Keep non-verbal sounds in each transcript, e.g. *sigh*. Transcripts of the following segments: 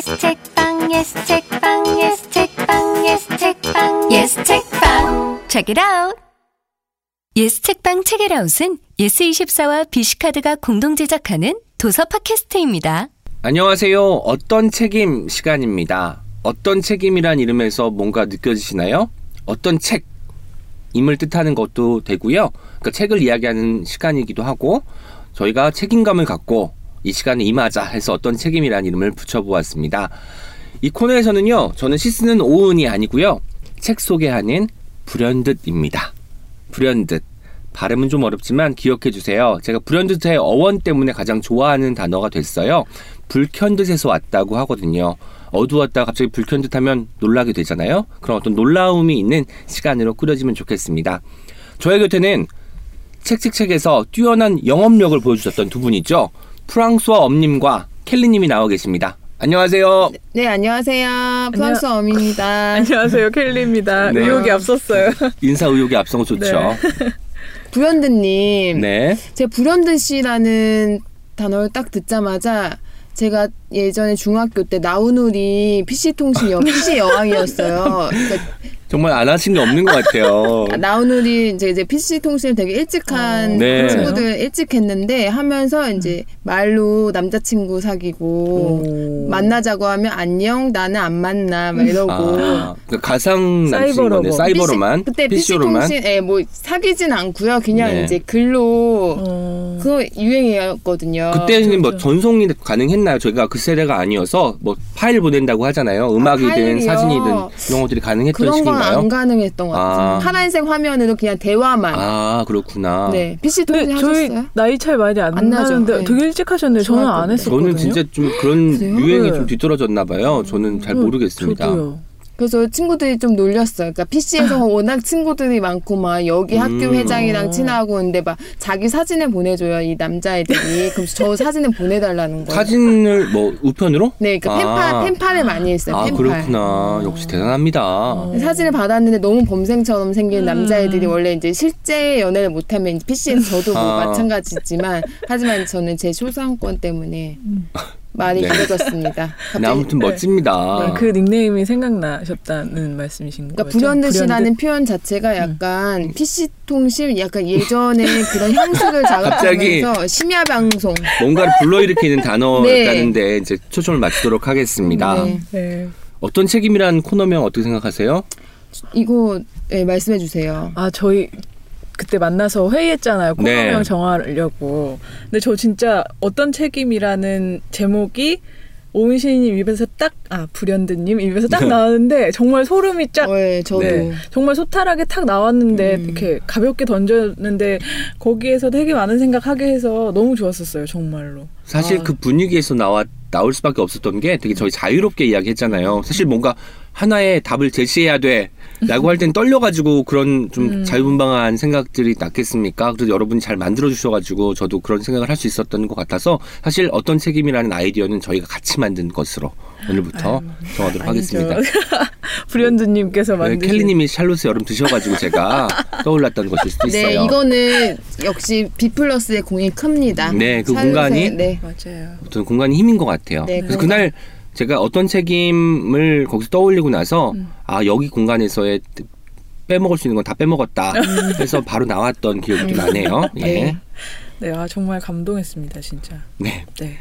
yes 책방 yes 책방 yes 책방 yes 책방 yes 책방 Check it out. 예스 책방 책읽아웃은 예스24와 BC카드가 공동 제작하는 도서 팟캐스트입니다. 안녕하세요. 어떤 책임 시간입니다. 어떤 책임이란 이름에서 뭔가 느껴지시나요? 어떤 책, 임을 뜻하는 것도 되고요. 그러니까 책을 이야기하는 시간이기도 하고 저희가 책임감을 갖고 이 시간에 임하자 해서 어떤 책임이란 이름을 붙여보았습니다. 이 코너에서는요. 저는 시스는 오은이 아니고요. 책 소개하는 불현듯입니다. 불현듯. 발음은 좀 어렵지만 기억해 주세요. 제가 불현듯의 어원 때문에 가장 좋아하는 단어가 됐어요. 불현듯에서 왔다고 하거든요. 어두웠다 갑자기 불현듯 하면 놀라게 되잖아요. 그런 어떤 놀라움이 있는 시간으로 꾸려지면 좋겠습니다. 저의 곁에는 책책책에서 뛰어난 영업력을 보여주셨던 두 분이죠. 프랑스와 엄님과 켈리님이 나와 계십니다. 안녕하세요. 네, 안녕하세요. 프랑스 엄입니다. *laughs* 안녕하세요, 켈리입니다. 네. 의욕이 앞섰어요. *laughs* 인사 의욕이 앞선 거 좋죠. *laughs* 불현듯님. 네. 제 불현듯이라는 단어를 딱 듣자마자 제가 예전에 중학교 때 나우누리 PC통신 여, PC 여왕이었어요. 그러니까 정말 안 하신 게 없는 것 같아요. *laughs* 나우누리 이제 이제 PC 통신을 되게 일찍 한 어. 네. 친구들 일찍 했는데 하면서 이제 말로 남자친구 사귀고 만나자고 하면 안녕 나는 안 만나 막 이러고 아, 그러니까 가상 남친 사이버로만. PC, 그때 PC로만. PC 통신 에뭐 사귀진 않고요. 그냥 네. 이제 글로 어, 그거 유행이었거든요. 그때는 뭐 전송이 가능했나요? 저희가 그 세대가 아니어서 뭐 파일 보낸다고 하잖아요. 음악이든 파일이요? 사진이든 이런 것들이 가능했던 시기인 가요? 안 가능했던 것 같아요. 아. 파란색 화면으로 그냥 대화만. 아 그렇구나. 네, PC 저희 하셨어요? 나이 차이 많이 안, 안 나죠. 나는데 네. 되게 일찍 하셨는데 저는 안 때. 했었거든요. 저는 진짜 좀 그런? 유행이 네. 좀 뒤떨어졌나 봐요. 저는 잘 음, 모르겠습니다. 저도요. 그래서 친구들이 좀 놀렸어요. 그러니까 PC에서 워낙 친구들이 많고 막 여기 음. 학교 회장이랑 어. 친하고 근데 막 자기 사진을 보내줘요 이 남자애들이. 그럼 저 사진을 보내달라는 거예요. 사진을 뭐 우편으로? 네, 그러니까 아. 펜팔 펜팔을 많이 했어요. 아 펜팔. 그렇구나. 역시 대단합니다. 사진을 받았는데 너무 범생처럼 생긴 음. 남자애들이 원래 이제 실제 연애를 못하면 PC에서 저도 뭐 아. 마찬가지지만 하지만 저는 제 *laughs* 소상권 때문에 말이 네. 길어졌습니다. 네, 아무튼 멋집니다. 아, 그 닉네임이 생각나셨다는 말씀이신 그러니까 거죠? 불현듯이라는 표현 자체가 약간 PC 통신 약간 예전에 *laughs* 그런 향수를 자극하면서 심야 방송 뭔가를 불러일으키는 단어였다는데 *laughs* 네. 이제 초점을 맞추도록 하겠습니다. 네. 네. 어떤 책임이란 코너명 어떻게 생각하세요? 이거 네, 말씀해 주세요. 아 저희 그때 만나서 회의했잖아요. 네. 코너명 정하려고. 근데 저 진짜 어떤 책임이라는 제목이 오은 시인님 입에서 딱, 아, 불현듯님 입에서 딱 나왔는데, 정말 소름이 쫙 어, 네, 저도 네. 정말 소탈하게 탁 나왔는데 음. 이렇게 가볍게 던졌는데 거기에서 되게 많은 생각하게 해서 너무 좋았었어요 정말로 사실 아. 그 분위기에서 나와 나올 수밖에 없었던 게 되게 저희 자유롭게 이야기했잖아요. 사실 뭔가 하나의 답을 제시해야 돼 라고 할 땐 떨려가지고 그런 좀 음. 자유분방한 생각들이 났겠습니까? 그래도 여러분이 잘 만들어 주셔가지고 저도 그런 생각을 할 수 있었던 것 같아서 사실 어떤 책임이라는 아이디어는 저희가 같이 만든 것으로 오늘부터 정하도록 하겠습니다. *laughs* 아니죠. 불현듯님께서 네, 만드신 켈리님이 샬롯의 여름 드셔가지고 제가 *laughs* 떠올랐던 것일 수도 있어요. 네, 이거는 역시 B 플러스의 공이 큽니다. 네, 그 샬롯의- 공간이 네. 맞아요 어떤 공간이 힘인 것 같아요. 네, 그래서. 그날 제가 어떤 책임을 거기서 떠올리고 나서 음. 아 여기 공간에서의 빼먹을 수 있는 건 다 빼먹었다. 그래서 바로 나왔던 기억이 나네요. 예. 네. 네, 아 정말 감동했습니다 진짜 네. 네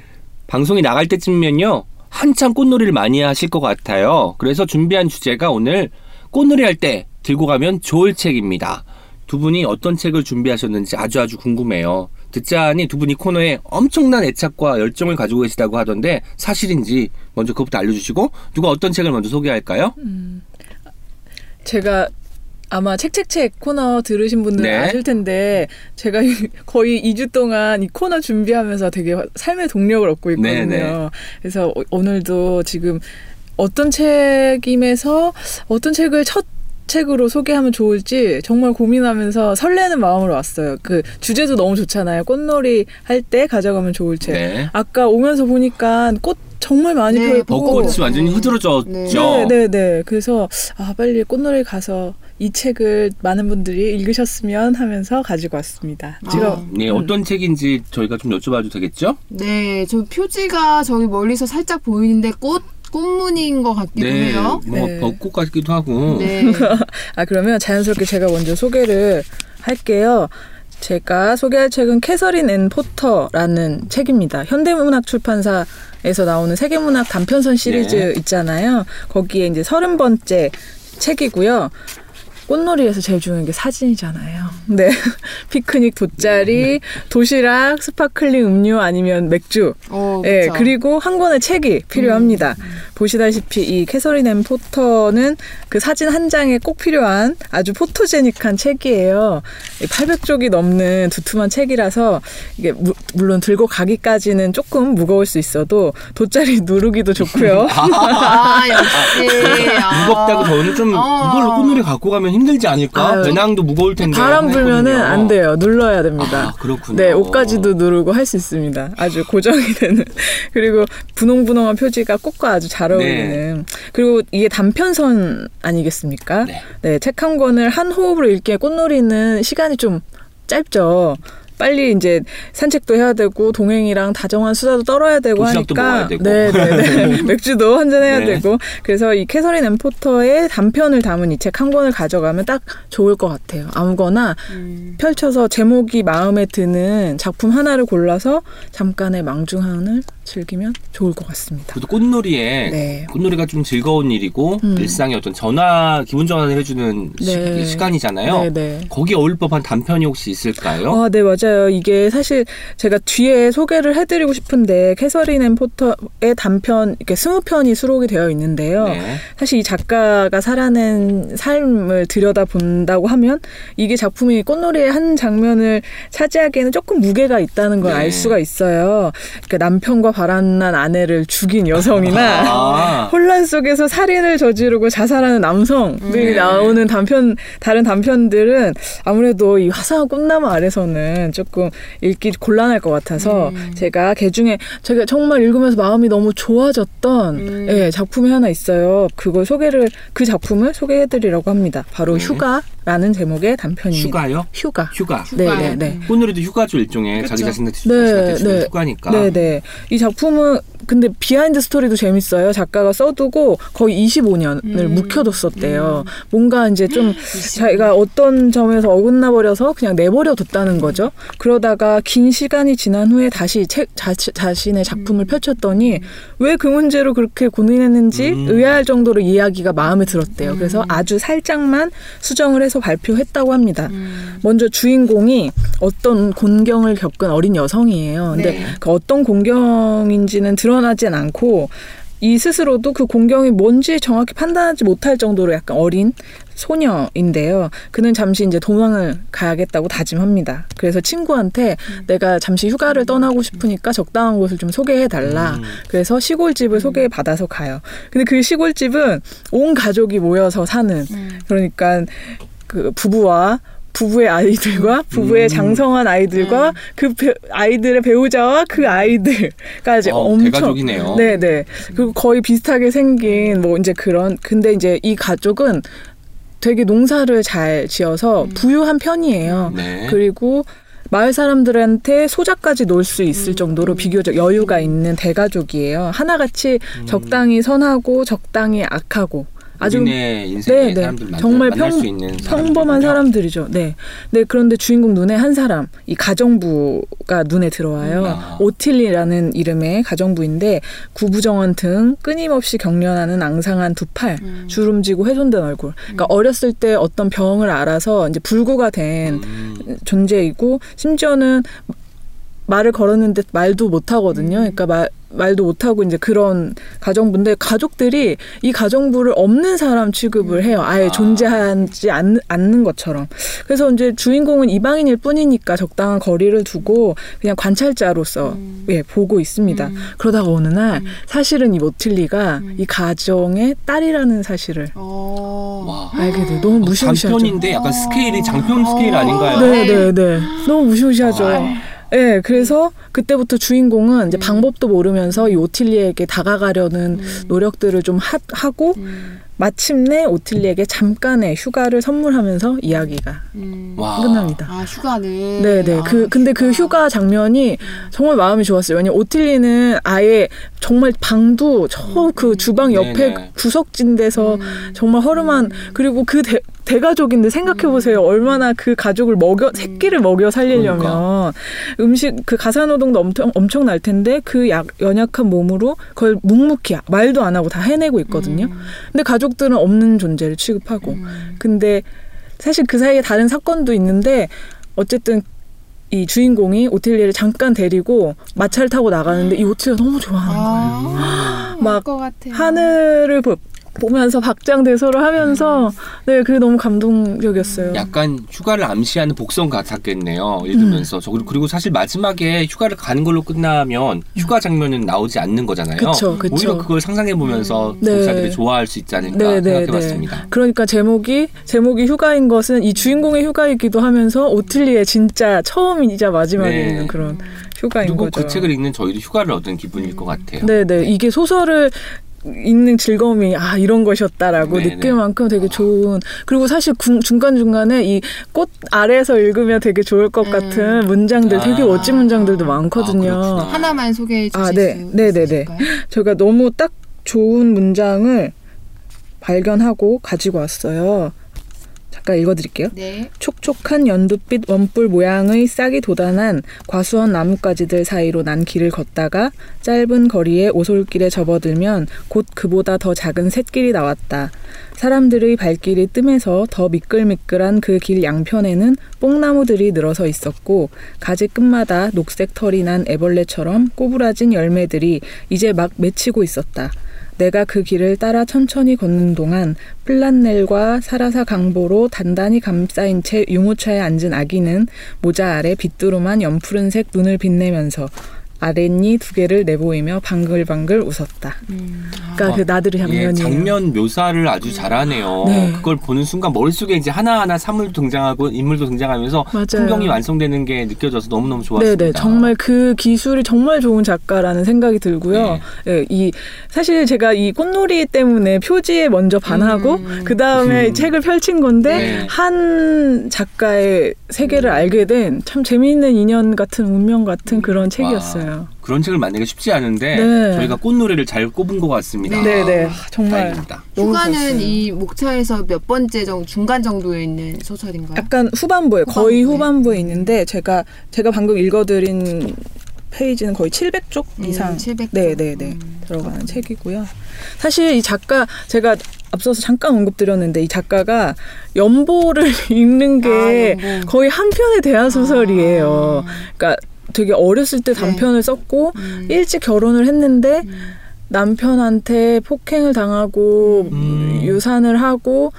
방송이 나갈 때쯤이면요 한참 꽃놀이를 많이 하실 것 같아요. 그래서 준비한 주제가 오늘 꽃놀이 할 때 들고 가면 좋을 책입니다. 두 분이 어떤 책을 준비하셨는지 아주 아주 궁금해요. 듣자하니 두 분 이 코너에 엄청난 애착과 열정을 가지고 계시다고 하던데 사실인지 먼저 그것부터 알려주시고 누가 어떤 책을 먼저 소개할까요? 제가 아마 책책책 코너 들으신 분들은 네. 아실 텐데 제가 거의 2주 동안 이 코너 준비하면서 되게 삶의 동력을 얻고 있거든요. 네, 네. 그래서 오- 오늘도 지금 어떤 책임에서 어떤 책을 첫 책으로 소개하면 좋을지 정말 고민하면서 설레는 마음으로 왔어요. 그 주제도 너무 좋잖아요. 꽃놀이 할 때 가져가면 좋을 책. 네. 아까 오면서 보니까 꽃 정말 많이 네, 펴 있고 벚꽃이 완전히 흐드러졌죠. 네. 네, 네, 네. 그래서 아 빨리 꽃놀이 가서 이 책을 많은 분들이 읽으셨으면 하면서 가지고 왔습니다. 제가 아. 네, 어떤 책인지 저희가 좀 여쭤봐도 되겠죠? 네, 저 표지가 저기 멀리서 살짝 보이는데 꽃 꽃무늬인 것 같기도 네, 해요. 뭐 네. 벚꽃 같기도 하고. 네. *laughs* 아 그러면 자연스럽게 제가 먼저 소개를 할게요. 제가 소개할 책은 캐서린 앤 포터라는 책입니다. 현대문학 출판사에서 나오는 세계문학 단편선 시리즈 네. 있잖아요. 거기에 이제 서른 번째 책이고요. 꽃놀이에서 제일 중요한 게 사진이잖아요. 네. *laughs* 피크닉 돗자리, 도시락, 스파클링 음료 아니면 맥주. 어, 예. 그리고 한 권의 책이 필요합니다. 보시다시피 이 캐서린 앤 포터는 그 사진 한 장에 꼭 필요한 아주 포토제닉한 책이에요. 800쪽이 넘는 두툼한 책이라서 이게 무- 물론 들고 가기까지는 조금 무거울 수 있어도 돗자리 *laughs* 누르기도 좋고요. 아, *laughs* 역시. *laughs* 아. 무겁다고 저는 좀 어. 이걸로 꽃놀이 갖고 가면 힘들지 않을까? 배낭도 무거울 텐데. 바람 불면은. 안 돼요. 눌러야 됩니다. 아, 그렇군요. 네, 옷까지도 누르고 할 수 있습니다. 아주 고정이 되는. 그리고 분홍분홍한 표지가 꽃과 아주 잘 어울리는. 그리고 이게 단편선 아니겠습니까? 네. 네, 책 한 권을 한 호흡으로 읽기에 꽃놀이는 시간이 좀 짧죠. 빨리 이제 산책도 해야 되고 동행이랑 다정한 수다도 떨어야 되고 하니까. 네, 네, 네. *laughs* 맥주도 한잔 해야 네. 되고 그래서 이 캐서린 엠포터의 단편을 담은 이 책 한 권을 가져가면 딱 좋을 것 같아요. 아무거나 음. 펼쳐서 제목이 마음에 드는 작품 하나를 골라서 잠깐의 망중한을 즐기면 좋을 것 같습니다. 그래도 꽃놀이에 네. 꽃놀이가 좀 즐거운 일이고 음. 일상의 어떤 전화 기분 전환을 해주는 네. 시, 간이잖아요 네, 네. 거기에 어울릴 법한 단편이 혹시 있을까요? 아, 네, 맞아요. 이게 사실 제가 뒤에 소개를 해드리고 싶은데, 캐서린 앤 포터의 단편, 이렇게 스무 편이 수록이 되어 있는데요. 네. 사실 이 작가가 살아낸 삶을 들여다 본다고 하면, 이게 작품이 꽃놀이의 한 장면을 차지하기에는 조금 무게가 있다는 걸 네. 알 수가 있어요. 그러니까 남편과 바람난 아내를 죽인 여성이나, *laughs* 아, 혼란 속에서 살인을 저지르고 자살하는 남성들이 네. 나오는 단편 다른 단편들은 아무래도 이 화사한 꽃나무 아래서는 조금 읽기 곤란할 것 같아서 음. 제가 개 중에 제가 정말 읽으면서 마음이 너무 좋아졌던 음. 예, 작품이 하나 있어요. 그걸 소개를 그 작품을 소개해드리려고 합니다. 바로 네. 휴가 라는 제목의 단편입니다. 휴가요? 휴가. 휴가. 네. 네, 네. 꽃놀이도 휴가죠 일종의 자기 그쵸. 자신한테 네, 자신한테 주는 네. 휴가니까. 네 네. 이 작품은 근데 비하인드 스토리도 재밌어요. 작가가 써두고 거의 25년을 음. 묵혀뒀었대요. 뭔가 이제 좀 자기가 어떤 점에서 어긋나 버려서 그냥 내버려 뒀다는 거죠. 그러다가 긴 시간이 지난 후에 다시 책 자, 자신의 작품을 펼쳤더니 왜 그 문제로 그렇게 고민했는지 음. 의아할 정도로 이야기가 마음에 들었대요. 그래서 아주 살짝만 수정을 해서 발표했다고 합니다. 음. 먼저 주인공이 어떤 곤경을 겪은 어린 여성이에요. 근데 네. 그 어떤 곤경인지는 드러나진 않고 이 스스로도 그 곤경이 뭔지 정확히 판단하지 못할 정도로 약간 어린 소녀인데요. 그는 잠시 이제 도망을 가야겠다고 다짐합니다. 그래서 친구한테 내가 잠시 휴가를 떠나고 싶으니까 적당한 곳을 좀 소개해 달라. 음. 그래서 시골집을 소개해 받아서 가요. 근데 그 시골집은 온 가족이 모여서 사는 음. 그러니까 그 부부와 부부의 아이들과 부부의 음. 장성한 아이들과 그 배- 아이들의 배우자와 그 아이들까지 어, 엄청 대가족이네요. 네네 그리고 거의 비슷하게 생긴 뭐 이제 그런 근데 이제 이 가족은 되게 농사를 잘 지어서 부유한 편이에요. 네. 그리고 마을 사람들한테 소자까지 놀 수 있을 정도로 비교적 여유가 있는 대가족이에요. 하나같이 적당히 선하고 적당히 악하고 아주 네, 네. 정말 만날 평- 수 있는 평범한. 사람들이죠. 네. 네, 그런데 주인공 눈에 한 사람, 이 가정부가 눈에 들어와요. 아. 오틸리라는 이름의 가정부인데 구부정한 등 끊임없이 경련하는 앙상한 두 팔, 음. 주름지고 훼손된 얼굴. 그러니까 어렸을 때 어떤 병을 알아서 이제 불구가 된 음. 존재이고 심지어는 말을 걸었는데 말도 못 하거든요. 그러니까 말 말도 못 하고 이제 그런 가정부인데 가족들이 이 가정부를 없는 사람 취급을 해요. 아예 아. 존재하지 않, 않는 것처럼. 그래서 이제 주인공은 이방인일 뿐이니까 적당한 거리를 두고 그냥 관찰자로서 음. 예 보고 있습니다. 음. 그러다가 어느 날 음. 사실은 이 모틸리가 음. 이 가정의 딸이라는 사실을 어. 와. 알게 돼요. 너무 무시무시하죠. 장편인데 약간 스케일이 장편 스케일 아닌가요? 네, 네, 네. 너무 무시무시하죠. 아. 네, 그래서 그때부터 주인공은 이제 음. 방법도 모르면서 이 오틸리에게 다가가려는 음. 노력들을 좀 하, 고 음. 마침내 오틸리에게 잠깐의 휴가를 선물하면서 이야기가 음. 와. 끝납니다. 아 휴가는. 네네. 아, 그, 근데 그 휴가 장면이 정말 마음이 좋았어요. 왜냐면 오틸리는 아예 정말 방도 저그 주방 옆에 네네. 구석진 데서 음. 정말 허름한 그리고 그 대, 대가족인데 생각해 보세요. 얼마나 그 가족을 먹여 새끼를 먹여 살리려면 그러니까. 음식 그 가사 노동도 엄청 엄청 날 텐데 그 약, 연약한 몸으로 그걸 묵묵히 말도 안 하고 다 해내고 있거든요. 음. 근데 가족들은 없는 존재를 취급하고 음. 근데 사실 그 사이에 다른 사건도 있는데 어쨌든 이 주인공이 오틸리를 잠깐 데리고 마차를 타고 나가는데 이 오틸리가 너무 좋아하는 거예요. 아, 막. 하늘을 보, 보면서 박장대소를 하면서 네 그게 너무 감동적이었어요. 약간 휴가를 암시하는 복선 같았겠네요. 읽으면서. 저 그리고 사실 마지막에 휴가를 가는 걸로 끝나면 휴가 장면은 나오지 않는 거잖아요. 그쵸, 그쵸. 오히려 그걸 상상해 보면서 네. 독자들이 좋아할 수 있지 않을까 네, 네, 생각해봤습니다. 그러니까 제목이 제목이 휴가인 것은 이 주인공의 휴가이기도 하면서 오틸리의 진짜 처음이자 마지막에 네. 있는 그런 휴가인 그리고 거죠. 그 책을 읽는 저희도 휴가를 얻은 기분일 것 같아요. 네네 이게 소설을 읽는 즐거움이 아 이런 것이었다라고 네네. 느낄 만큼 되게 좋은 그리고 사실 중간 중간에 이 꽃 아래에서 읽으면 되게 좋을 것 음. 같은 문장들 되게 아. 멋진 문장들도 많거든요. 아. 하나만 소개해 주실 아, 네. 수 네, 네, 네. 있을까요? 제가 너무 딱 좋은 문장을 발견하고 가지고 왔어요. 잠깐 읽어드릴게요. 네. 촉촉한 연두빛 원뿔 모양의 싹이 돋아난 과수원 나뭇가지들 사이로 난 길을 걷다가 짧은 거리에 오솔길에 접어들면 곧 그보다 더 작은 샛길이 나왔다. 사람들의 발길이 뜸해서 더 미끌미끌한 그 길 양편에는 뽕나무들이 늘어서 있었고 가지 끝마다 녹색 털이 난 애벌레처럼 꼬부라진 열매들이 이제 막 맺히고 있었다. 내가 그 길을 따라 천천히 걷는 동안 플란넬과 사라사 강보로 단단히 감싸인 채 유모차에 앉은 아기는 모자 아래 빗두루만 연푸른색 눈을 빛내면서 아랫니 두 개를 내보이며 방글방글 웃었다. 음. 아. 그러니까 그 나들이 예, 장면이에요. 장면 묘사를 아주 잘하네요. 네. 그걸 보는 순간 머릿속에 이제 하나하나 사물도 등장하고 인물도 등장하면서 맞아요. 풍경이 완성되는 게 느껴져서 너무너무 좋았습니다. 네네 정말 그 기술이 정말 좋은 작가라는 생각이 들고요. 예, 이 사실 제가 이 꽃놀이 때문에 표지에 먼저 반하고 음. 그 다음에 음. 책을 펼친 건데 네. 한 작가의 세계를 알게 된 참 재미있는 인연 같은 운명 같은 그런 책이었어요. 그런 책을 만들기가 쉽지 않은데 네. 저희가 꽃노래를 잘 꼽은 것 같습니다. 네 네 아, 정말 다행입니다. 휴가는. 이 목차에서 몇 번째 정도 중간 정도에 있는 소설인가요? 약간 후반부에 거의 후반부에. 후반부에 있는데 제가 제가 방금 읽어드린 페이지는 거의 700쪽 음, 이상 700 쪽. 네 네 네 음. 들어가는 책이고요. 사실 이 작가 제가 앞서서 잠깐 언급드렸는데 이 작가가 연보를 *laughs* 읽는 게 아, 연보. 거의 한 편의 대한 소설이에요. 아. 그러니까 되게 어렸을 때 네. 단편을 썼고 음. 일찍 결혼을 했는데 음. 남편한테 폭행을 당하고 음. 유산을 하고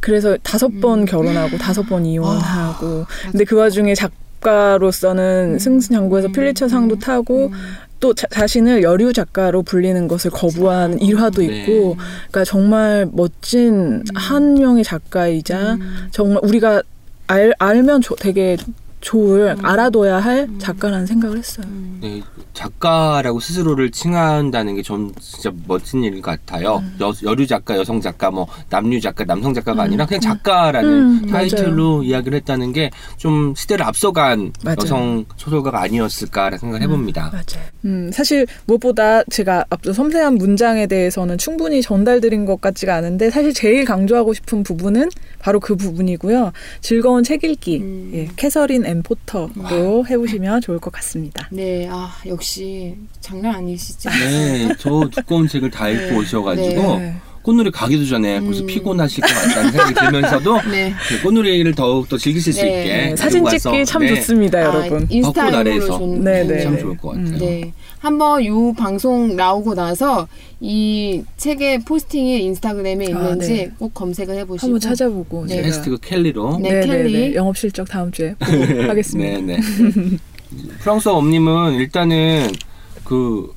그래서 다섯 번 음. 결혼하고 다섯 번 이혼하고 아, 근데 그 와중에 작가로서는 승승장구해서 음. 필리처상도 타고 음. 또 자, 자신을 여류 작가로 불리는 것을 거부한 일화도 네. 있고 그러니까 정말 멋진 한 명의 작가이자 음. 정말 우리가 알, 알면 조- 되게 좋을 음. 알아둬야 할 작가라는 생각을 했어요. 음. 네, 작가라고 스스로를 칭한다는 게 좀 진짜 멋진 일 같아요. 음. 여, 여류 작가, 여성 작가, 뭐 남류 작가, 남성 작가가 아니라 그냥 작가라는 음, 타이틀로 이야기를 했다는 게 좀 시대를 앞서간 맞아요. 여성 소설가가 아니었을까라는 생각을 해봅니다. 맞아요. 음, 사실 무엇보다 제가 앞서 섬세한 문장에 대해서는 충분히 전달드린 것 같지가 않은데 사실 제일 강조하고 싶은 부분은 바로 그 부분이고요. 즐거운 책 읽기. 음. 예, 캐서린 앤 포터로 해보시면 좋을 것 같습니다. 네, 아 역시 장난 아니시죠? 네, 저 두꺼운 책을 다 읽고 네. 오셔가지고 네. 꽃놀이 가기도 전에 벌써 음. 피곤하실 것 같다는 생각이 들면서도 *laughs* 네. 그 꽃놀이를 더욱 더 즐기실 수 네. 있게 네, 사진 찍기 참 네, 좋습니다, 아, 여러분. 인스타그램으로 아래에서. 좀 네, 네, 참 네. 좋을 것 같아요. 음. 네. 한번 요 방송 나오고 나서 이 책의 포스팅이 인스타그램에 아, 있는지 네. 꼭 검색을 해보시고 한번 찾아보고 네. 제가 해시태그 켈리로 네, 켈리. 영업 실적 다음 주에 보고 *laughs* 하겠습니다. 네, 네. 프랑스어 엄님은 일단은 그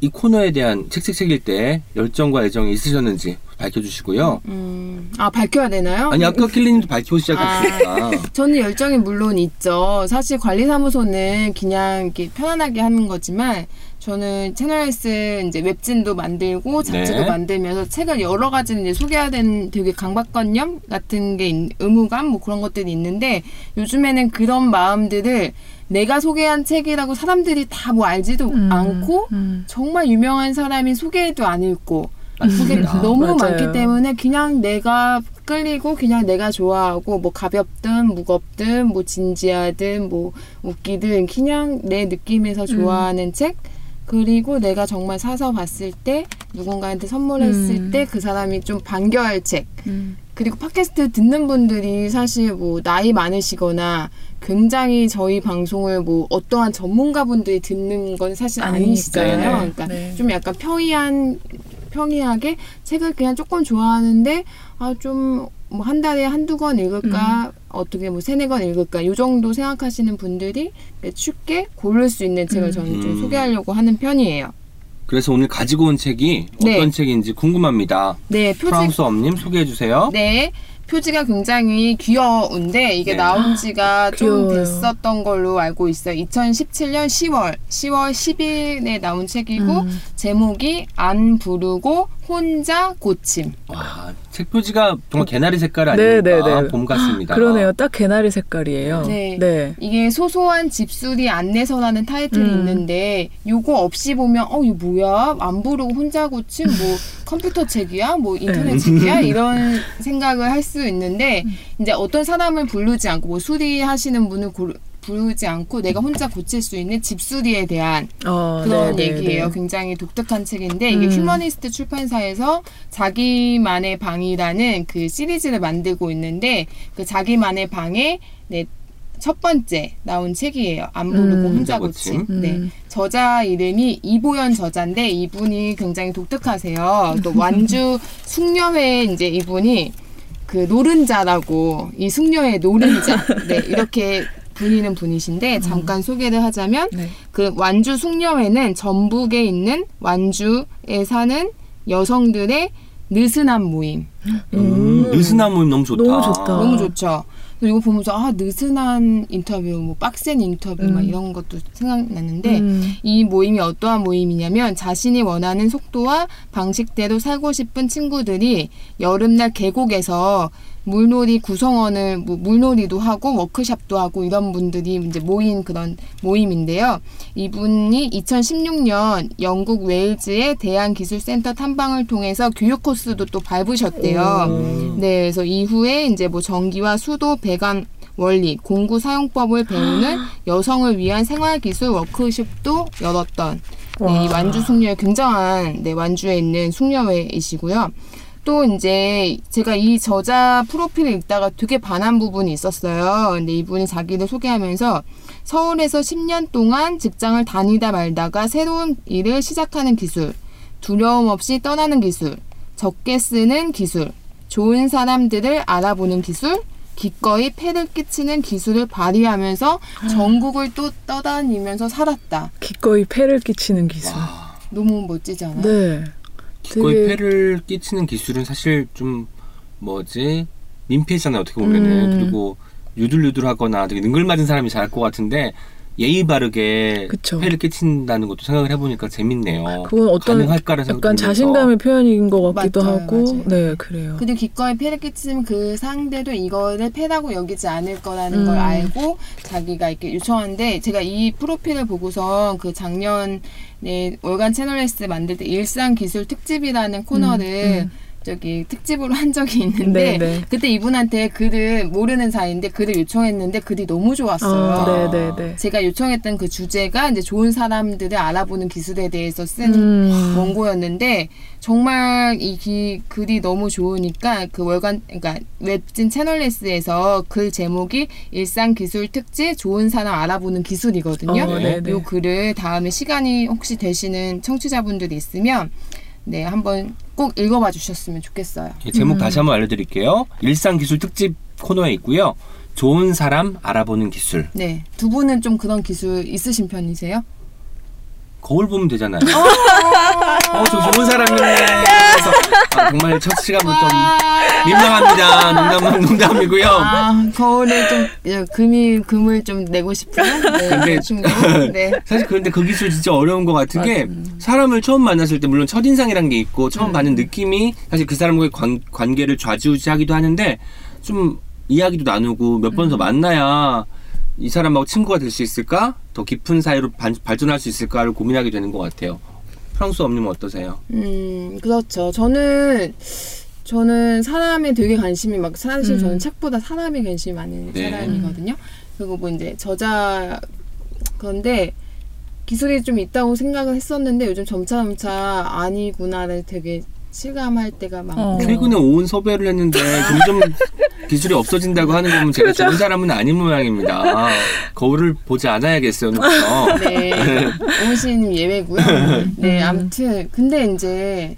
이 코너에 대한 책책 책일 때 열정과 애정이 있으셨는지 밝혀주시고요. 음, 아 밝혀야 되나요? 아니 아까 킬리님도 밝히고 시작했으니까 *laughs* 저는 열정이 물론 있죠. 사실 관리사무소는 그냥 이렇게 편안하게 하는 거지만 저는 채널S 이제 웹진도 만들고 잡지도 네. 만들면서 책을 여러 가지를 이제 소개해야 되는 되게 강박관념 같은 게 있- 의무감 뭐 그런 것들이 있는데 요즘에는 그런 마음들을 내가 소개한 책이라고 사람들이 다 뭐 알지도 음, 않고 음. 정말 유명한 사람이 소개해도 안 읽고. 그게 너무 맞아요. 많기 때문에 그냥 내가 끌리고 그냥 내가 좋아하고 뭐 가볍든 무겁든 뭐 진지하든 뭐 웃기든 그냥 내 느낌에서 좋아하는 책 그리고 내가 정말 사서 봤을 때 누군가한테 선물했을 음. 때그 사람이 좀 반겨할 책 음. 그리고 팟캐스트 듣는 분들이 사실 뭐 나이 많으시거나 굉장히 저희 방송을 뭐 어떠한 전문가분들이 듣는 건 사실 아니시잖아요. 아니니까요. 그러니까 네. 좀 약간 평이한 평이하게 책을 그냥 조금 좋아하는데 아 좀 뭐 한 달에 한두 권 읽을까 어떻게 뭐 세네 권 읽을까 요 정도 생각하시는 분들이 쉽게 고를 수 있는 책을 저는 좀 음. 소개하려고 하는 편이에요. 그래서 오늘 가지고 온 책이 네. 어떤 책인지 궁금합니다. 네, 표지 프랑스 엄님 소개해 주세요. 네. 표지가 굉장히 귀여운데 이게 네. 나온 지가 좀 귀여워요. 됐었던 걸로 알고 있어요. 2017년 10월, 10월 10일에 나온 책이고 음. 제목이 안 부르고 혼자 고침. 와, 책 표지가 정말 개나리 색깔 네, 아닙니까? 네, 네. 봄 같습니다. 그러네요. 딱 개나리 색깔이에요. 네. 네. 이게 소소한 집수리 안내서라는 타이틀이 음. 있는데 요거 없이 보면 어 이거 뭐야 안 부르고 혼자 고침 뭐 컴퓨터 책이야 뭐 인터넷 네. 책이야 이런 *laughs* 생각을 할 수 있는데 음. 이제 어떤 사람을 부르지 않고 뭐 수리하시는 분을 고르, 부르지 않고 내가 혼자 고칠 수 있는 집수리에 대한 어, 그런 네, 네, 얘기예요. 네. 굉장히 독특한 책인데 이게 음. 휴머니스트 출판사에서 자기만의 방이라는 그 시리즈를 만들고 있는데 그 자기만의 방에 네, 첫 번째 나온 책이에요. 안 부르고 음. 혼자 고침. 고침. 네. 음. 저자 이름이 이보연 저자인데 이분이 굉장히 독특하세요. 또 완주 *laughs* 숙녀회 이제 이분이 그 노른자라고 이 숙녀의 노른자 네 이렇게 불리는 분이신데 잠깐 소개를 하자면 네. 그 완주 숙녀회는 전북에 있는 완주에 사는 여성들의 느슨한 모임. 음, 느슨한 모임 너무 좋다. 너무 좋다. 너무 좋죠. 이거 보면서 아 느슨한 인터뷰, 뭐 빡센 인터뷰 막 음. 이런 것도 생각났는데 음. 이 모임이 어떠한 모임이냐면 자신이 원하는 속도와 방식대로 살고 싶은 친구들이 여름날 계곡에서 물놀이 구성원을 뭐 물놀이도 하고 워크샵도 하고 이런 분들이 이제 모인 그런 모임인데요. 이분이 2016년 영국 웨일즈의 대한기술센터 탐방을 통해서 교육 코스도 또 밟으셨대요. 음. 네, 그래서 이후에 이제 뭐 전기와 수도 배관 원리, 공구 사용법을 배우는 여성을 위한 생활기술 워크숍도 열었던 네, 이 와. 완주 숙녀의 굉장한 네, 완주에 있는 숙녀회이시고요. 또 이제 제가 이 저자 프로필을 읽다가 되게 반한 부분이 있었어요. 근데 이분이 자기를 소개하면서 서울에서 10년 동안 직장을 다니다 말다가 새로운 일을 시작하는 기술, 두려움 없이 떠나는 기술, 적게 쓰는 기술, 좋은 사람들을 알아보는 기술, 기꺼이 폐를 끼치는 기술을 발휘하면서 전국을 또 떠다니면서 살았다. 기꺼이 폐를 끼치는 기술. 와, 너무 멋지지 않아요? 네. 되게- 폐를 끼치는 기술은 사실 좀 뭐지 민폐잖아요 어떻게 보면은 음. 그리고 유들유들하거나 되게 능글맞은 사람이 잘할 것 같은데 예의 바르게 그쵸. 폐를 끼친다는 것도 생각을 해보니까 재밌네요. 그건 어떤 가능할까라는 생각 약간 자신감의 표현인 것 같기도 맞아요, 하고. 맞아요. 네, 그래요. 그리고 기꺼이 폐를 끼치면 그 상대도 이거를 폐라고 여기지 않을 거라는 음. 걸 알고 자기가 이렇게 요청하는데 제가 이 프로필을 보고서 그 작년에 월간 채널 S 만들 때 일상 기술 특집이라는 코너를 음. 저기 특집으로 한 적이 있는데 네, 네. 그때 이분한테 글을 모르는 사이인데 글을 요청했는데 글이 너무 좋았어요. 어. 제가 요청했던 그 주제가 이제 좋은 사람들을 알아보는 기술에 대해서 쓴 음. 원고였는데 정말 이 기- 글이 너무 좋으니까 그 월간 그러니까 웹진 채널레스에서 글 제목이 일상 기술 특집 좋은 사람 알아보는 기술이거든요. 어, 요 네. 글을 다음에 시간이 혹시 되시는 청취자분들이 있으면 네 한번 꼭 읽어봐 주셨으면 좋겠어요. 예, 제목 음. 다시 한번 알려드릴게요. 일상 기술 특집 코너에 있고요. 좋은 사람 알아보는 기술. 네 두 분은 좀 그런 기술 있으신 편이세요? 거울 보면 되잖아요. 어, 저 좋은 사람이네. 그래서 아, 정말 첫 시간부터 민망합니다. 농담 농담이고요. 아, 거울에 좀 예, 금이 금을 좀 내고 싶은 네, 근데-. 네. *laughs* 사실 그런데 그 기술 진짜 어려운 것 같은 게 사람을 처음 만났을 때 물론 첫 인상이란 게 있고 처음 받는 느낌이 사실 그 사람과의 관, 관계를 좌지우지하기도 하는데 좀 이야기도 나누고 몇 번더 만나야 이 사람하고 친구가 될 수 있을까? 더 깊은 사이로 반- 발전할 수 있을까를 고민하게 되는 것 같아요. 프랑스 엄님은 어떠세요? 음, 그렇죠. 저는 저는 사람에 되게 관심이 막 사실 음. 저는 책보다 사람에 관심이 많은 네. 사람이거든요. 그리고 뭐 이제 저자 그런데 기술이 좀 있다고 생각을 했었는데 요즘 점차 점차 아니구나를 되게 실감할 때가 많고 어. 최근에 오은 섭외를 했는데 점점 *laughs* 기술이 없어진다고 하는 거면 제가 좋은 사람은 아닌 모양입니다. 거울을 보지 않아야겠어요. *laughs* 네, 오신님 예외고요. 네, 아무튼 근데 이제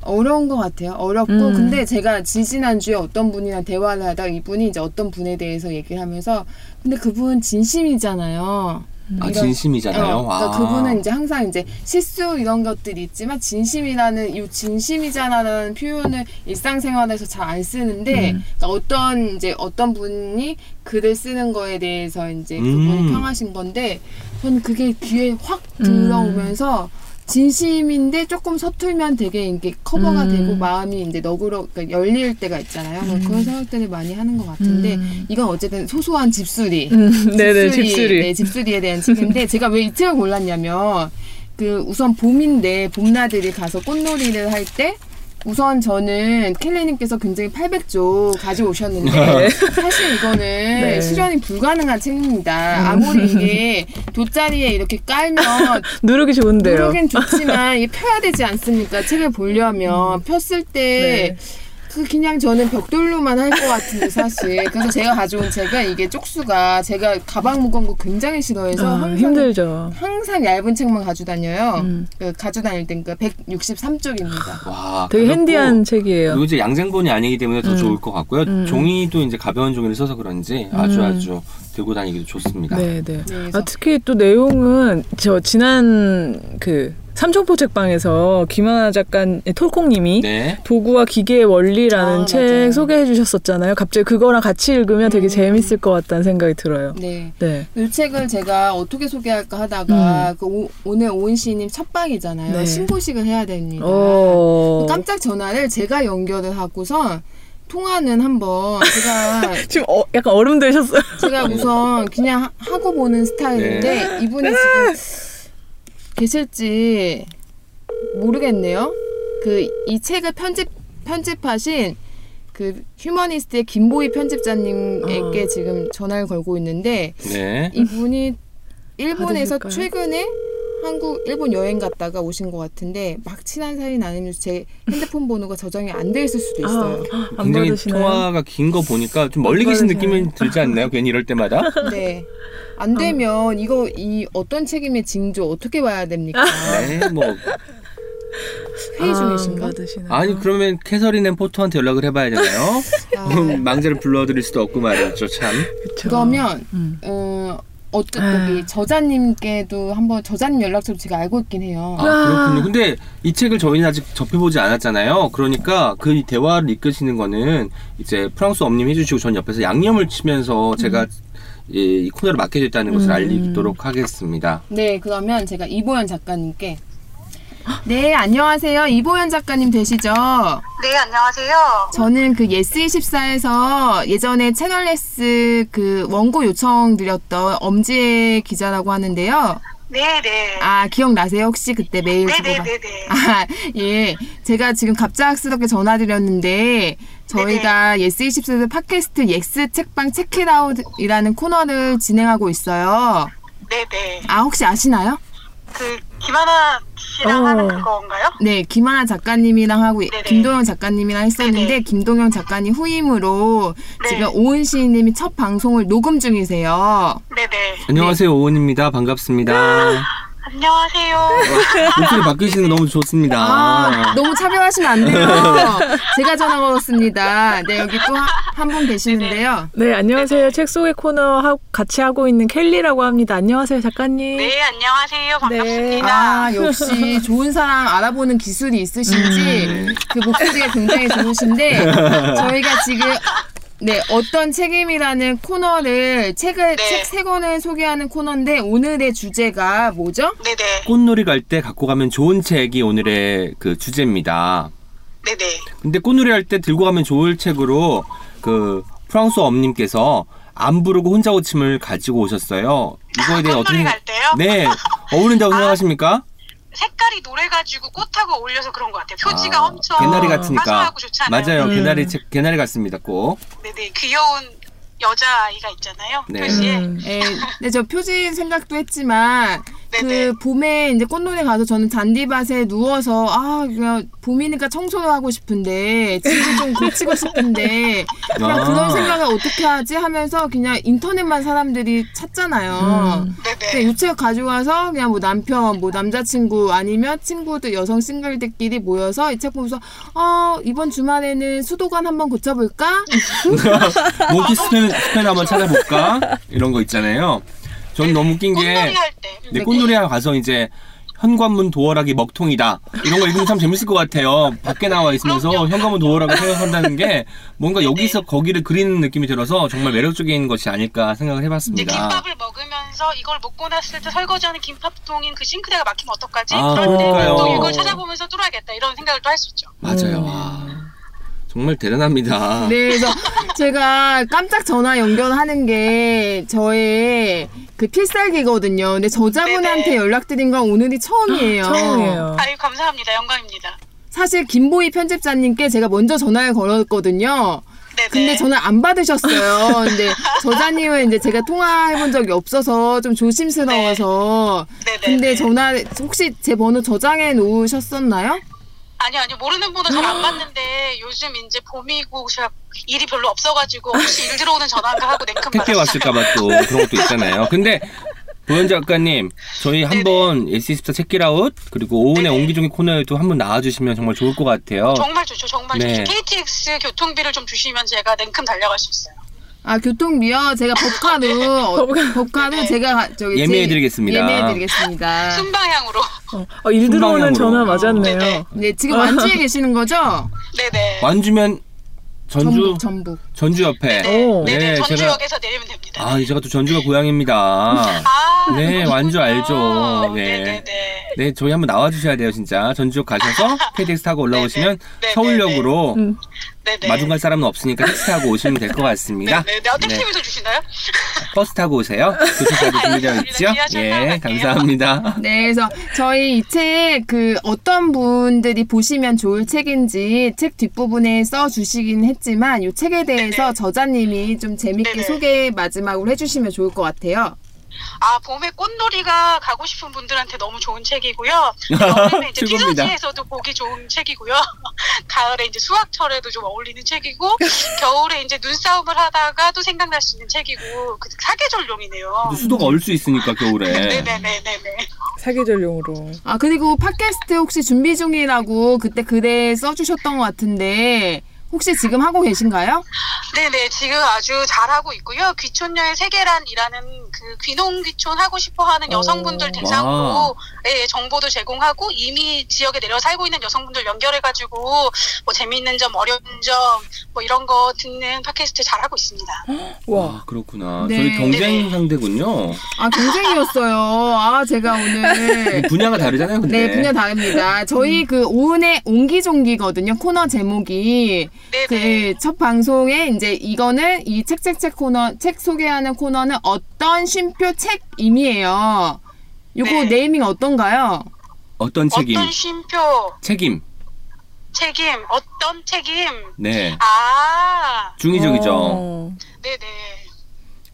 어려운 것 같아요. 어렵고 음. 근데 제가 지지난 주에 어떤 분이랑 대화를 하다 이분이 이제 어떤 분에 대해서 얘기를 하면서 근데 그분 진심이잖아요. 아, 이런- 진심이잖아요. 어, 그러니까 아. 그분은 이제 항상 이제 실수 이런 것들이 있지만 진심이라는 이 진심이잖아라는 표현을 일상생활에서 잘 안 쓰는데 음. 그러니까 어떤 이제 어떤 분이 글을 쓰는 거에 대해서 이제 그분이 음. 평하신 건데 저는 그게 귀에 확 음. 들어오면서 진심인데 조금 서툴면 되게 이게 커버가 음. 되고 마음이 이제 너그러 그러니까 열릴 때가 있잖아요. 그런 생각들을 많이 하는 것 같은데 음. 이건 어쨌든 소소한 집수리. 음, *laughs* 네네 집수리. 네, 집수리에 대한 책인데 제가 왜 이 책을 골랐냐면 그 우선 봄인데 봄나들이 가서 꽃놀이를 할 때 우선 저는 켈리님께서 굉장히 800조 가져오셨는데 사실 이거는 네. 실현이 불가능한 책입니다. 아무리 이게 돗자리에 이렇게 깔면 *laughs* 누르기 좋은데요. 누르긴 좋지만 이게 펴야 되지 않습니까? 책을 보려면 폈을 때 네. 그 그냥 저는 벽돌로만 할 것 같은데 사실 그래서 제가 가져온 책은 이게 쪽수가 제가 가방 무거운 거 굉장히 싫어해서 아, 항상 힘들죠. 항상 얇은 책만 가지고 다녀요. 음. 그 가지고 다닐 땐그 163쪽입니다. 와, 되게 가볍고 핸디한 책이에요. 그리고 이제 양생본이 아니기 때문에 더 음. 좋을 것 같고요. 음. 종이도 이제 가벼운 종이를 써서 그런지 아주 음. 아주 들고 다니기도 좋습니다. 네, 네. 네, 아, 특히 또 내용은 저 지난 그 삼천포 책방에서 김하나 작가님 톨콩님이 네. 도구와 기계의 원리라는 아, 책 맞아요. 소개해 주셨었잖아요. 갑자기 그거랑 같이 읽으면 되게 음. 재밌을 것 같다는 생각이 들어요. 네. 네. 이 책을 제가 어떻게 소개할까 하다가 그 오, 오늘 오은 씨님 첫 방이잖아요. 네. 신고식을 해야 됩니다. 어. 깜짝 전화를 제가 연결을 하고서 통화는 한번 제가 *laughs* 지금 어, 약간 얼음 되셨어요. 제가 우선 그냥 하- 하고 보는 스타일인데 이분이 지금 계실지 모르겠네요. 그 이 책을 편집 편집하신 그 휴머니스트의 김보희 편집자님에게 어. 지금 전화를 걸고 있는데 네. 이분이 일본에서 받으실까요? 최근에 한국 일본 여행 갔다가 오신 것 같은데 막 친한 사이는 아니면서 제 핸드폰 번호가 저장이 안 돼 있을 수도 있어요. 아, 안 굉장히 받으시나요? 통화가 긴 거 보니까 좀 멀리 안 계신 받으시나요? 느낌이 들지 않나요? 괜히 이럴 때마다? *laughs* 네. 안 되면 이거 이 어떤 책임의 징조 어떻게 봐야 됩니까? 네, 뭐 회의 아, 중이신가? 안 받으시나요? 아니 그러면 캐서린 앤 포터한테 연락을 해봐야 되나요? *laughs* 아, 망자를 불러들일 수도 없고 말이죠, 참. 그쵸. 그러면 음. 어 어떤 아. 여기 저자님께도 한번 저자님 연락처를 제가 알고 있긴 해요. 아, 그렇군요. 근데 이 책을 저희는 아직 접해보지 않았잖아요. 그러니까 그 대화를 이끄시는 거는 이제 프랑소와 엄님 해주시고 전 옆에서 양념을 치면서 제가 이, 이 코너를 맡게 됐다는 것을 음. 알리도록 하겠습니다. 네, 그러면 제가 이보연 작가님께 *gasps* 네, 안녕하세요. 이보연 작가님 되시죠? 네, 안녕하세요. 저는 그 예스24에서 예전에 채널예스 그 원고 요청 드렸던 엄지혜 기자라고 하는데요. 네, 네. 아, 기억나세요? 혹시 그때 메일 네, 주고받 네, 네, 네. *laughs* 아, 예. 제가 지금 갑작스럽게 전화드렸는데, 저희가 예스 24 팟캐스트 예스 책방 체크아웃이라는 코너를 진행하고 있어요. 네, 네. 아, 혹시 아시나요? 그 김하나 씨랑 어. 하는 그거인가요? 네, 김하나 작가님이랑 하고, 네네. 김동영 작가님이랑 했었는데, 네네. 김동영 작가님 후임으로 네. 지금 오은 시인님이 첫 방송을 녹음 중이세요. 네, 네. 안녕하세요, 오은입니다. 반갑습니다. *laughs* 안녕하세요. *laughs* 목소리 바뀌시는 거 너무 좋습니다. 아, 너무 차별하시면 안 돼요. *laughs* 제가 전화 걸었습니다. 네, 여기 또 한 분 계시는데요. 네, 안녕하세요. 책 속의 코너 하, 같이 하고 있는 켈리라고 합니다. 안녕하세요, 작가님. 네, 안녕하세요. 반갑습니다. 아, 역시 좋은 사람 알아보는 기술이 있으신지 그 목소리가 굉장히 좋으신데 저희가 지금 네, 어떤 책임이라는 코너를 책을 네. 책세 권을 소개하는 코너인데 오늘의 주제가 뭐죠? 네네. 꽃놀이 갈 때 갖고 가면 좋은 책이 오늘의 그 주제입니다. 네네. 근데 꽃놀이 할 때 들고 가면 좋을 책으로 그 프랑스 엄님께서 안 부르고 혼자 고침을 가지고 오셨어요. 이거에 대해 어떻게 꽃놀이 갈 때요? 네 어울린다고 아. 생각하십니까? 색깔이 노래가지고 꽃하고 어울려서 그런 것 같아요. 표지가 아, 엄청 개나리 같으니까 화사하고 좋잖아요. 맞아요. 음. 개나리 책 개나리 같습니다. 꼭. 네네. 귀여운 여자 아이가 있잖아요. 네. 표지에. 음. 예, 근데 저 표지 생각도 했지만 네네. 그 봄에 이제 꽃놀이 가서 저는 잔디밭에 누워서 아 그냥 봄이니까 청소를 하고 싶은데 집을 좀 고치고 싶은데 그냥 아. 그런 생각을 어떻게 하지 하면서 그냥 인터넷만 사람들이 찾잖아요. 음. 근데 이책 가져가서 그냥 뭐 남편, 뭐 남자친구 아니면 친구들 여성 싱글들끼리 모여서 이 책 보면서 어 이번 주말에는 수도관 한번 고쳐볼까? 몽키 스펜, 스펜 한번 찾아볼까? 이런 거 있잖아요. 전 너무 웃긴 게 꽃놀이 할 때. 네, 꽃놀이 하러 가서 이제 현관문 도어락이 먹통이다. 이런 거 읽으면 참 재밌을 것 같아요. 밖에 나와 있으면서 그럼요. 현관문 도어락을 생각한다는 게 뭔가 여기서 거기를 그리는 느낌이 들어서 정말 매력적인 것이 아닐까 생각을 해봤습니다. 김밥을 먹으면서 이걸 먹고 났을 때 설거지하는 김밥통인 그 싱크대가 막히면 어떡하지? 아, 그럴 때는 그러니까요. 또 이걸 찾아보면서 뚫어야겠다 이런 생각을 또 할 수 있죠. 맞아요. 음. 와, 정말 대단합니다. *laughs* 네, 그래서 제가 깜짝 전화 연결하는 게 저의 그 필살기거든요. 근데 저자분한테 네네. 연락드린 건 오늘이 처음이에요. *gasps* 처음이에요. 아유 감사합니다. 영광입니다. 사실 김보희 편집자님께 제가 먼저 전화를 걸었거든요. 네네. 근데 전화 안 받으셨어요. 근데 저자님은 이제 제가 통화해본 적이 없어서 좀 조심스러워서. 네네. 근데 전화 혹시 제 번호 저장해 놓으셨었나요? 아니요 아니요 모르는 분은 잘 안 받는데 요즘 이제 봄이고 제가 일이 별로 없어가지고 혹시 일 들어오는 전화인가 하고 냉큼 택배. 왔을까봐 또 그런 것도 있잖아요. 근데 보현 작가님, 저희 한번 SE14 체키라웃 그리고 오은의 네네. 옹기종기 코너에도 한번 나와주시면 정말 좋을 것 같아요. 정말 좋죠 정말 네. 좋죠. KTX 교통비를 좀 주시면 제가 냉큼 달려갈 수 있어요. 아 교통비요. 제가 법카로 *laughs* 어, 법카로 네. 제가 가- 저기 예매해드리겠습니다. 예매해드리겠습니다. 순방향으로. 어, 어, 일 들어오는 전화 맞았네요. 네네. 네 지금 완주에 계시는 거죠? *laughs* 네네. 완주면 전주 전북 전북. 전주 옆에. 네, 오. 네네. 네, 제가- 전주역에서 내리면 됩니다. 아, 제가 또 전주가 고향입니다. *laughs* 아, 네. 완주 알죠. 네. 네네 네. 네, 저희 한번 나와 주셔야 돼요, 진짜. 전주역 가셔서 *laughs* KTX 타고 올라오시면 네네. 서울역으로 음. 마중 갈 사람은 없으니까 택시 타고 오시면 될 것 같습니다. 네네. 어떤 팀에서 주시나요? 버스 타고 오세요. 교통카드 준비되어 있죠? 예, 감사합니다. 네, 그래서 저희 이 책 그 어떤 분들이 보시면 좋을 책인지 책 뒷부분에 써 주시긴 했지만 이 책에 대해 서 저자님이 좀 재밌게 네네. 소개 마지막으로 해주시면 좋을 것 같아요. 아, 봄에 꽃놀이가 가고 싶은 분들한테 너무 좋은 책이고요. *laughs* 겨울에 이제. 피서지에서도 보기 좋은 책이고요. *laughs* 가을에 이제 수학철에도 좀 어울리는 책이고, 겨울에 이제 눈싸움을 하다가 또 생각날 수 있는 책이고, 그 사계절용이네요. 수도가 얼 수 있으니까 겨울에. *laughs* 네네네네네. 사계절용으로. 아 그리고 팟캐스트 혹시 준비 중이라고 그때 글에 써주셨던 것 같은데 혹시 지금 하고 계신가요? 네네, 지금 아주 잘하고 있고요. 귀촌녀의 세계란이라는 그 귀농 귀촌 하고 싶어 하는 여성분들 오. 대상으로 예, 정보도 제공하고 이미 지역에 내려 살고 있는 여성분들 연결해가지고 뭐 재미있는 점, 어려운 점, 뭐 이런 거 듣는 팟캐스트 잘하고 있습니다. *gasps* 와. 아, 그렇구나. 네. 저희 경쟁 네네. 상대군요. 아 경쟁이었어요. 아 제가 오늘 *laughs* 분야가 다르잖아요, 근데. 네 분야 다릅니다. 저희 그 오은의 옹기종기거든요. 코너 제목이. 그 첫 방송에 이제 이거는 이 책책책 코너 책 소개하는 코너는 어떤 쉼표 책임이에요. 요거 네. 네이밍 어떤가요? 어떤 책임? 어떤 쉼표, 책임. 책임, 어떤 책임. 네. 아, 중의적이죠. 어. 네네.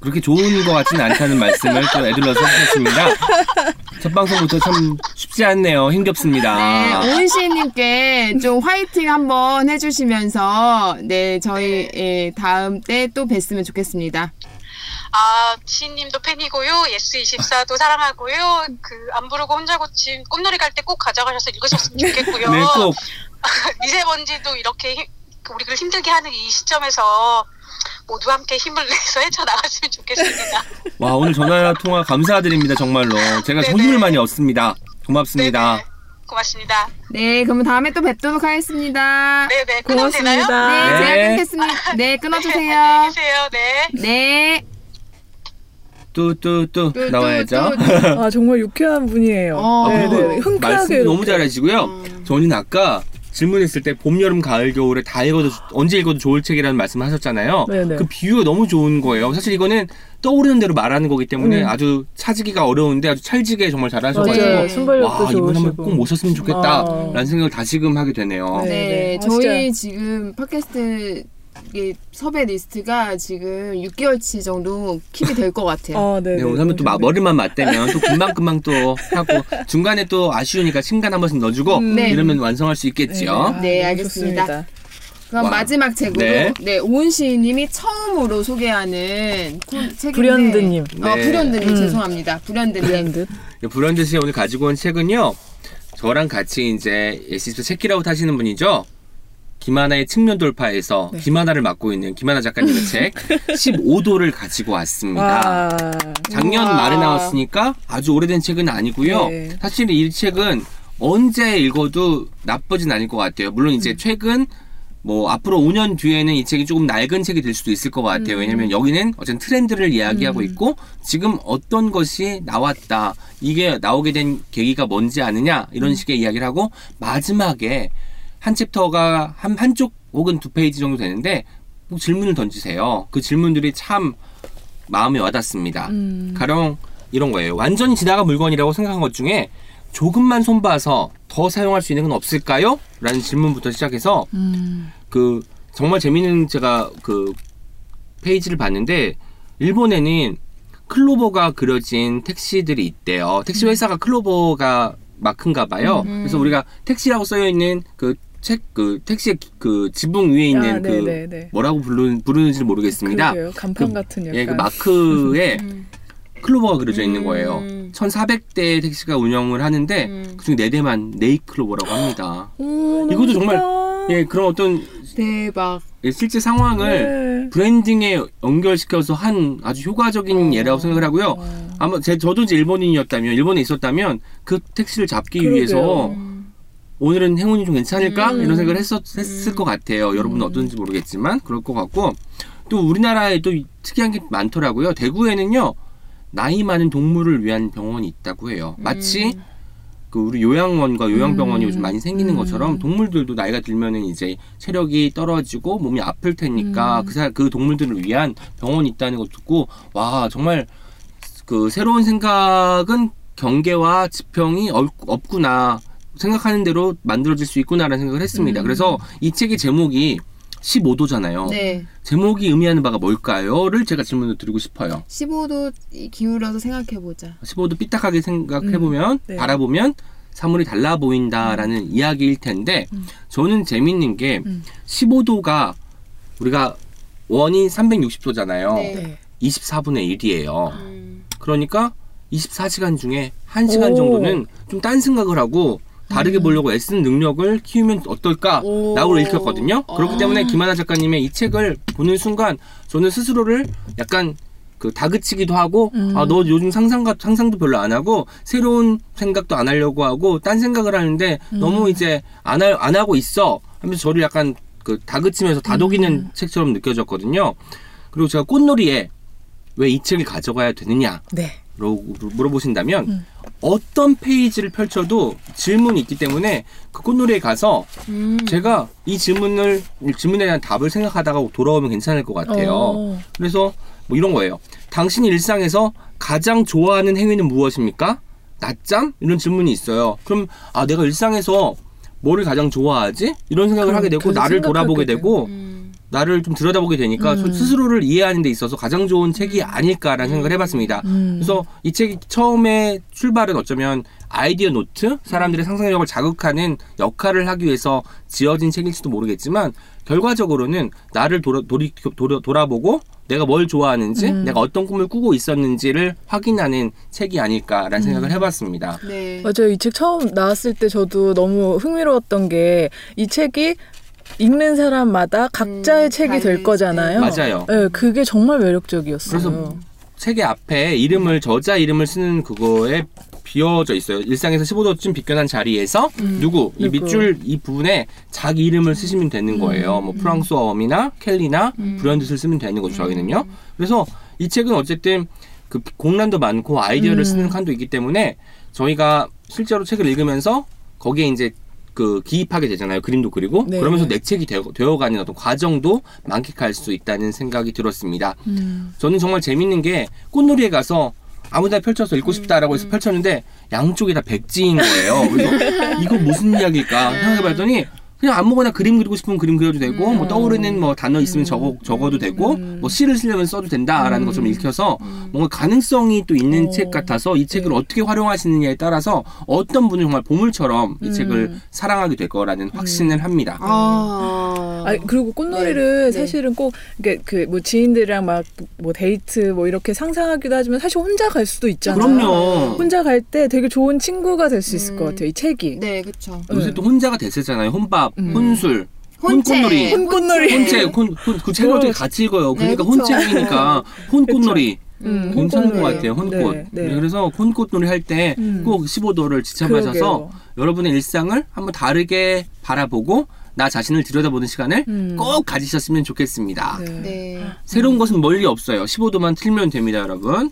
그렇게 좋은 것 같지는 않다는 말씀을 또 에둘러서 해주셨습니다. 첫 방송부터 참 쉽지 않네요. 힘겹습니다. 네, 오은 시인님께 좀 화이팅 한번 해주시면서 네 저희 예, 다음 때 또 뵀으면 좋겠습니다. 아 시인님도 팬이고요, 예스24도 사랑하고요. 그 안 부르고 혼자 고침 꽃놀이 갈 때 꼭 가져가셔서 읽으셨으면 좋겠고요. 네, 꼭 *laughs* 미세먼지도 이렇게 힘- 그 우리를 힘들게 하는 이 시점에서 모두 함께 힘을 내서 *laughs* 헤쳐나갔으면 좋겠습니다. 와 오늘 전화 통화 감사드립니다 정말로 제가 네네. 정신을 많이 얻습니다 고맙습니다 네네. 고맙습니다. 네, 그러면 다음에 또 뵙도록 하겠습니다. 네, 되나요? 고맙습니다. 제가 네. 끊겠습니다. 네, 끊어주세요. *laughs* 안녕히 계세요. 네. 네. 뚜뚜뚜 또, 또, 나와야죠 또, 아 정말 유쾌한 분이에요. 어. 네, 그리고 네. 흔쾌하게 말씀 너무. 잘하시고요 음. 저는 아까 질문했을 때 봄, 여름, 가을, 겨울에 다 읽어도 언제 읽어도 좋을 책이라는 말씀을 하셨잖아요. 네네. 그 비유가 너무 좋은 거예요. 사실 이거는 떠오르는 대로 말하는 거기 때문에 음. 아주 찾기가 어려운데 아주 찰지게 정말 잘하셔가지고 네. 와 이분 한번. 꼭 모셨으면 좋겠다라는 아. 생각을 다시금 하게 되네요. 네. 네, 아, 저희 지금 팟캐스트 이게 섭외 리스트가 지금 6개월치 정도 킵이 될 것 같아요. *laughs* 아, 네. 네, 오늘 한번 또 마- 머리만 맞대면 또 금방금방 또 하고 중간에 또 아쉬우니까 신간 한 번씩 넣어주고 음. 네. 이러면 완성할 수 있겠지요. 네, 알겠습니다. 그럼 와. 마지막 책으로 네. 네, 오은 시인님이 처음으로 소개하는 코- 책인데 불현듯님. 어, 네. 불현듯님 음. 죄송합니다. 불현듯님. 브랜드. 브랜드 씨 오늘 가지고 온 책은요. 저랑 같이 이제 예시스 체키라웃 하시는 분이죠. 김하나의 측면 돌파에서 네. 김하나를 맡고 있는 김하나 작가님의 *laughs* 책 15도를 가지고 왔습니다. 와. 작년 우와. 말에 나왔으니까 아주 오래된 책은 아니고요. 네. 사실 이 책은 언제 읽어도 나쁘진 않을 것 같아요. 물론 음. 이제 최근 뭐 앞으로 5년 뒤에는 이 책이 조금 낡은 책이 될 수도 있을 것 같아요. 음. 왜냐면 여기는 어쨌든 트렌드를 이야기하고 있고 지금 어떤 것이 나왔다. 이게 나오게 된 계기가 뭔지 아느냐 이런 음. 식의 이야기를 하고 마지막에 한 챕터가 한 한쪽 혹은 두 페이지 정도 되는데 꼭 질문을 던지세요. 그 질문들이 참 마음에 와닿습니다. 음. 가령 이런 거예요. 완전히 지나간 물건이라고 생각한 것 중에 조금만 손봐서 더 사용할 수 있는 건 없을까요? 라는 질문부터 시작해서 음. 그 정말 재밌는 제가 그 페이지를 봤는데 일본에는 클로버가 그려진 택시들이 있대요. 택시 회사가 클로버가 마크인가 봐요. 음. 그래서 우리가 택시라고 써여 있는 그 책 그 택시의 그 지붕 위에 있는 아, 그 네네네. 뭐라고 부르는 부르는지 모르겠습니다. 그러게요. 간판 그- 같은 약간. 예, 그 마크에 음. 클로버가 그려져 있는 거예요. 음. 1,400대 택시가 운영을 하는데 음. 그중에 4대만 네이 클로버라고 합니다. 오, 이것도 정말 좋다. 예, 그런 어떤 대박. 예, 실제 상황을 네. 브랜딩에 연결시켜서 한 아주 효과적인 예라고 생각을 하고요. 어. 아마 제 저도 이제 일본인이었다면 일본에 있었다면 그 택시를 잡기 그러게요. 위해서 음. 오늘은 행운이 좀 괜찮을까 음. 이런 생각을 했었 했을 것 같아요. 여러분은 어떤지 모르겠지만 그럴 것 같고 또 우리나라에 또 특이한 게 많더라고요. 대구에는요 나이 많은 동물을 위한 병원이 있다고 해요. 마치 그 우리 요양원과 요양병원이 음. 요즘 많이 생기는 음. 것처럼 동물들도 나이가 들면은 이제 체력이 떨어지고 몸이 아플 테니까 음. 그, 사, 그 동물들을 위한 병원이 있다는 거 듣고 와 정말 그 새로운 생각은 경계와 지평이 없, 없구나 생각하는 대로 만들어질 수 있구나라는 생각을 했습니다. 음. 그래서 이 책의 제목이 15도잖아요. 네. 제목이 의미하는 바가 뭘까요?를 제가 질문을 드리고 싶어요. 15도 기울여서 생각해 보자. 15도 삐딱하게 생각해보면 네. 바라보면 사물이 달라 보인다라는 이야기일 텐데 음. 저는 재밌는 게 음. 15도가 우리가 원이 360도잖아요. 네. 네. 24분의 1이에요. 음. 그러니까 24시간 중에 1시간 오. 정도는 좀 딴 생각을 하고 다르게 음. 보려고 애쓰는 능력을 키우면 어떨까? 오. 라고 읽혔거든요. 그렇기 아. 때문에 김하나 작가님의 이 책을 보는 순간 저는 스스로를 약간 그 다그치기도 하고 음. 아너 요즘 상상가 상상도 별로 안 하고 새로운 생각도 안 하려고 하고 딴 생각을 하는데 음. 너무 이제 안, 하, 안 하고 있어 하면서 저를 약간 그 다그치면서 다독이는 음. 책처럼 느껴졌거든요. 그리고 제가 꽃놀이에 왜 이 책을 가져가야 되느냐 네. 물어보신다면 음. 어떤 페이지를 펼쳐도 질문이 있기 때문에 그 꽃놀이에 가서 음. 제가 이 질문을 질문에 대한 답을 생각하다가 돌아오면 괜찮을 것 같아요. 어. 그래서 뭐 이런 거예요. 당신이 일상에서 가장 좋아하는 행위는 무엇입니까? 낮잠? 이런 질문이 있어요. 그럼 아 내가 일상에서 뭐를 가장 좋아하지? 이런 생각을 하게 되고 나를 돌아보게 되고 음. 나를 좀 들여다보게 되니까 음. 스스로를 이해하는 데 있어서 가장 좋은 책이 아닐까라는 생각을 해봤습니다. 음. 그래서 이 책이 처음에 출발은 어쩌면 아이디어 노트, 사람들의 상상력을 자극하는 역할을 하기 위해서 지어진 책일지도 모르겠지만 결과적으로는 나를 돌아, 돌이, 돌아, 돌아보고 내가 뭘 좋아하는지, 음. 내가 어떤 꿈을 꾸고 있었는지를 확인하는 책이 아닐까라는 음. 생각을 해봤습니다. 네. 맞아요. 이 책 처음 나왔을 때 저도 너무 흥미로웠던 게 이 책이 읽는 사람마다 각자의 음, 책이 될. 거잖아요. 맞아요. 네, 그게 정말 매력적이었어요. 그래서 책의 앞에 이름을 저자 이름을 쓰는 그거에 비어져 있어요. 일상에서 15도쯤 비껴난 자리에서 누구 이. 밑줄 이 부분에 자기 이름을 쓰시면 되는 거예요. 뭐 프랑스어엄이나 켈리나 브랜드를 쓰면 되는 거죠. 저희는요. 그래서 이 책은 어쨌든 그 공란도 많고 아이디어를 음. 쓰는 칸도 있기 때문에 저희가 실제로 책을 읽으면서 거기에 이제 그 기입하게 되잖아요. 그림도 그리고 네. 그러면서 내 책이 되어, 되어 가는 어떤 과정도 만끽할 수 있다는 생각이 들었습니다. 음. 저는 정말 재밌는 게 꽃놀이에 가서 아무데나 펼쳐서 읽고 싶다라고 음. 해서 펼쳤는데 양쪽이 다 백지인 거예요. 그래서 *laughs* 이거 무슨 이야기일까 생각해봤더니 그냥 아무거나 그림 그리고 싶으면 그림 그려도 되고 음. 뭐 떠오르는 뭐 단어 있으면 적어 적어도 되고 뭐 시를 쓰려면 써도 된다라는 것좀 읽혀서 뭔가 가능성이 또 있는 오. 책 같아서 이 책을 네. 어떻게 활용하시느냐에 따라서 어떤 분은 정말 보물처럼 이 음. 책을 사랑하게 될 거라는 확신을 합니다. 아. 아 그리고 꽃놀이를 네, 네. 사실은 꼭 이게 그 뭐 지인들이랑 막 뭐 데이트 뭐 이렇게 상상하기도 하지만 사실 혼자 갈 수도 있잖아요. 그럼요. 혼자 갈 때 되게 좋은 친구가 될 수 있을 음. 것 같아요. 이 책이. 네, 그쵸. 요새 네. 또 혼자가 됐었잖아요. 혼밥, 음. 혼술, 혼채. 혼꽃놀이. 혼꽃놀이. 혼책, 혼, 혼, 그 책을 어떻게 같이 읽어요. 그러니까 네, 그쵸. 혼책이니까 *laughs* 혼꽃놀이. 음, 괜찮은 혼꽃놀이. 것 같아요. 혼꽃. 네, 네. 네, 그래서 혼꽃놀이 할때 음. 꼭 15도를 지쳐마셔서 그러게요. 여러분의 일상을 한번 다르게 바라보고 나 자신을 들여다보는 시간을 음. 꼭 가지셨으면 좋겠습니다. 네. 네, 새로운 것은 멀리 없어요. 15도만 틀면 됩니다, 여러분.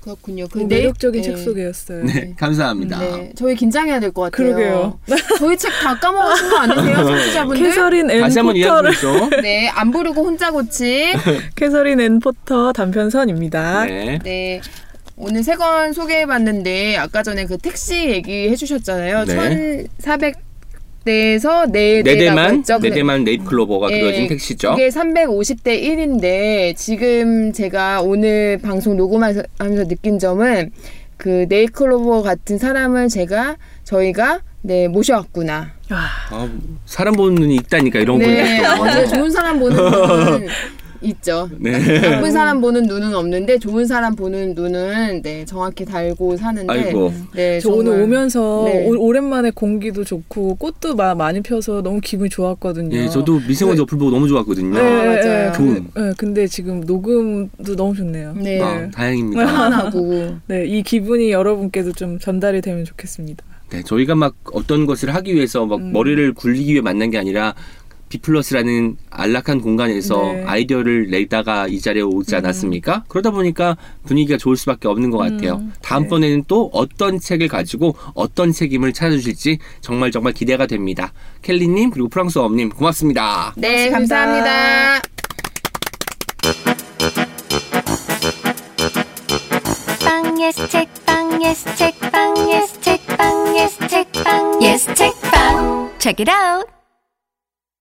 그렇군요. 그뭐 네- 매력적인 네. 책 소개였어요. 네, 감사합니다. 네, 저희 긴장해야 될 것 같아요. 그러게요. *laughs* 저희 책 다 까먹으신 거 아니세요, 청취자분들? 캐서린 앤 포터를. *laughs* 네, 안 부르고 혼자 고치. *laughs* 캐서린 앤 포터 단편선입니다. 네. 네. 오늘 세 권 소개해봤는데 아까 전에 그 택시 얘기해 주셨잖아요. 네. 1,400 대에서 네네 대만. 네 대만 네잎클로버가 예, 그려진 택시죠. 그게 350대 1인데 지금 제가 오늘 방송 녹음하면서 느낀 점은 그 네잎클로버 같은 사람을 제가 저희가 네 모셔왔구나. 아, 아, 사람 보는 눈이 있다니까 이런 네, 거. 어제 좋은 사람 보는 눈은 있죠. 네. 나쁜 사람 보는 눈은 없는데 좋은 사람 보는 눈은 네 정확히 달고 사는데 아이고. 네저 오늘 정말- 오면서 네. 오, 오랜만에 공기도 좋고 꽃도 마, 많이 펴서 너무 기분이 좋았거든요. 예, 저도 미세먼지 어플 보고 너무 좋았거든요. 네. 맞아요. 좋음. 네, 근데 지금 녹음도 너무 좋네요. 네. 아, 다행입니다. *laughs* 편안하고 네, 이 기분이 여러분께도 좀 전달이 되면 좋겠습니다. 네, 저희가 막 어떤 것을 하기 위해서 막 음. 머리를 굴리기 위해 만난 게 아니라 비플러스라는 안락한 공간에서 네. 아이디어를 내다가 이 자리에 오지 않았습니까? 그러다 보니까 분위기가 좋을 수밖에 없는 것 같아요. 음, 다음번에는 또 어떤 책을 가지고 어떤 책임을 찾아주실지 정말 정말 기대가 됩니다. 켈리님 그리고 프랑스어님 고맙습니다. 네. 감사합니다. 빵 예스 책빵 예스 책빵 예스 책빵 예스 책빵 예스 책빵 Check it out.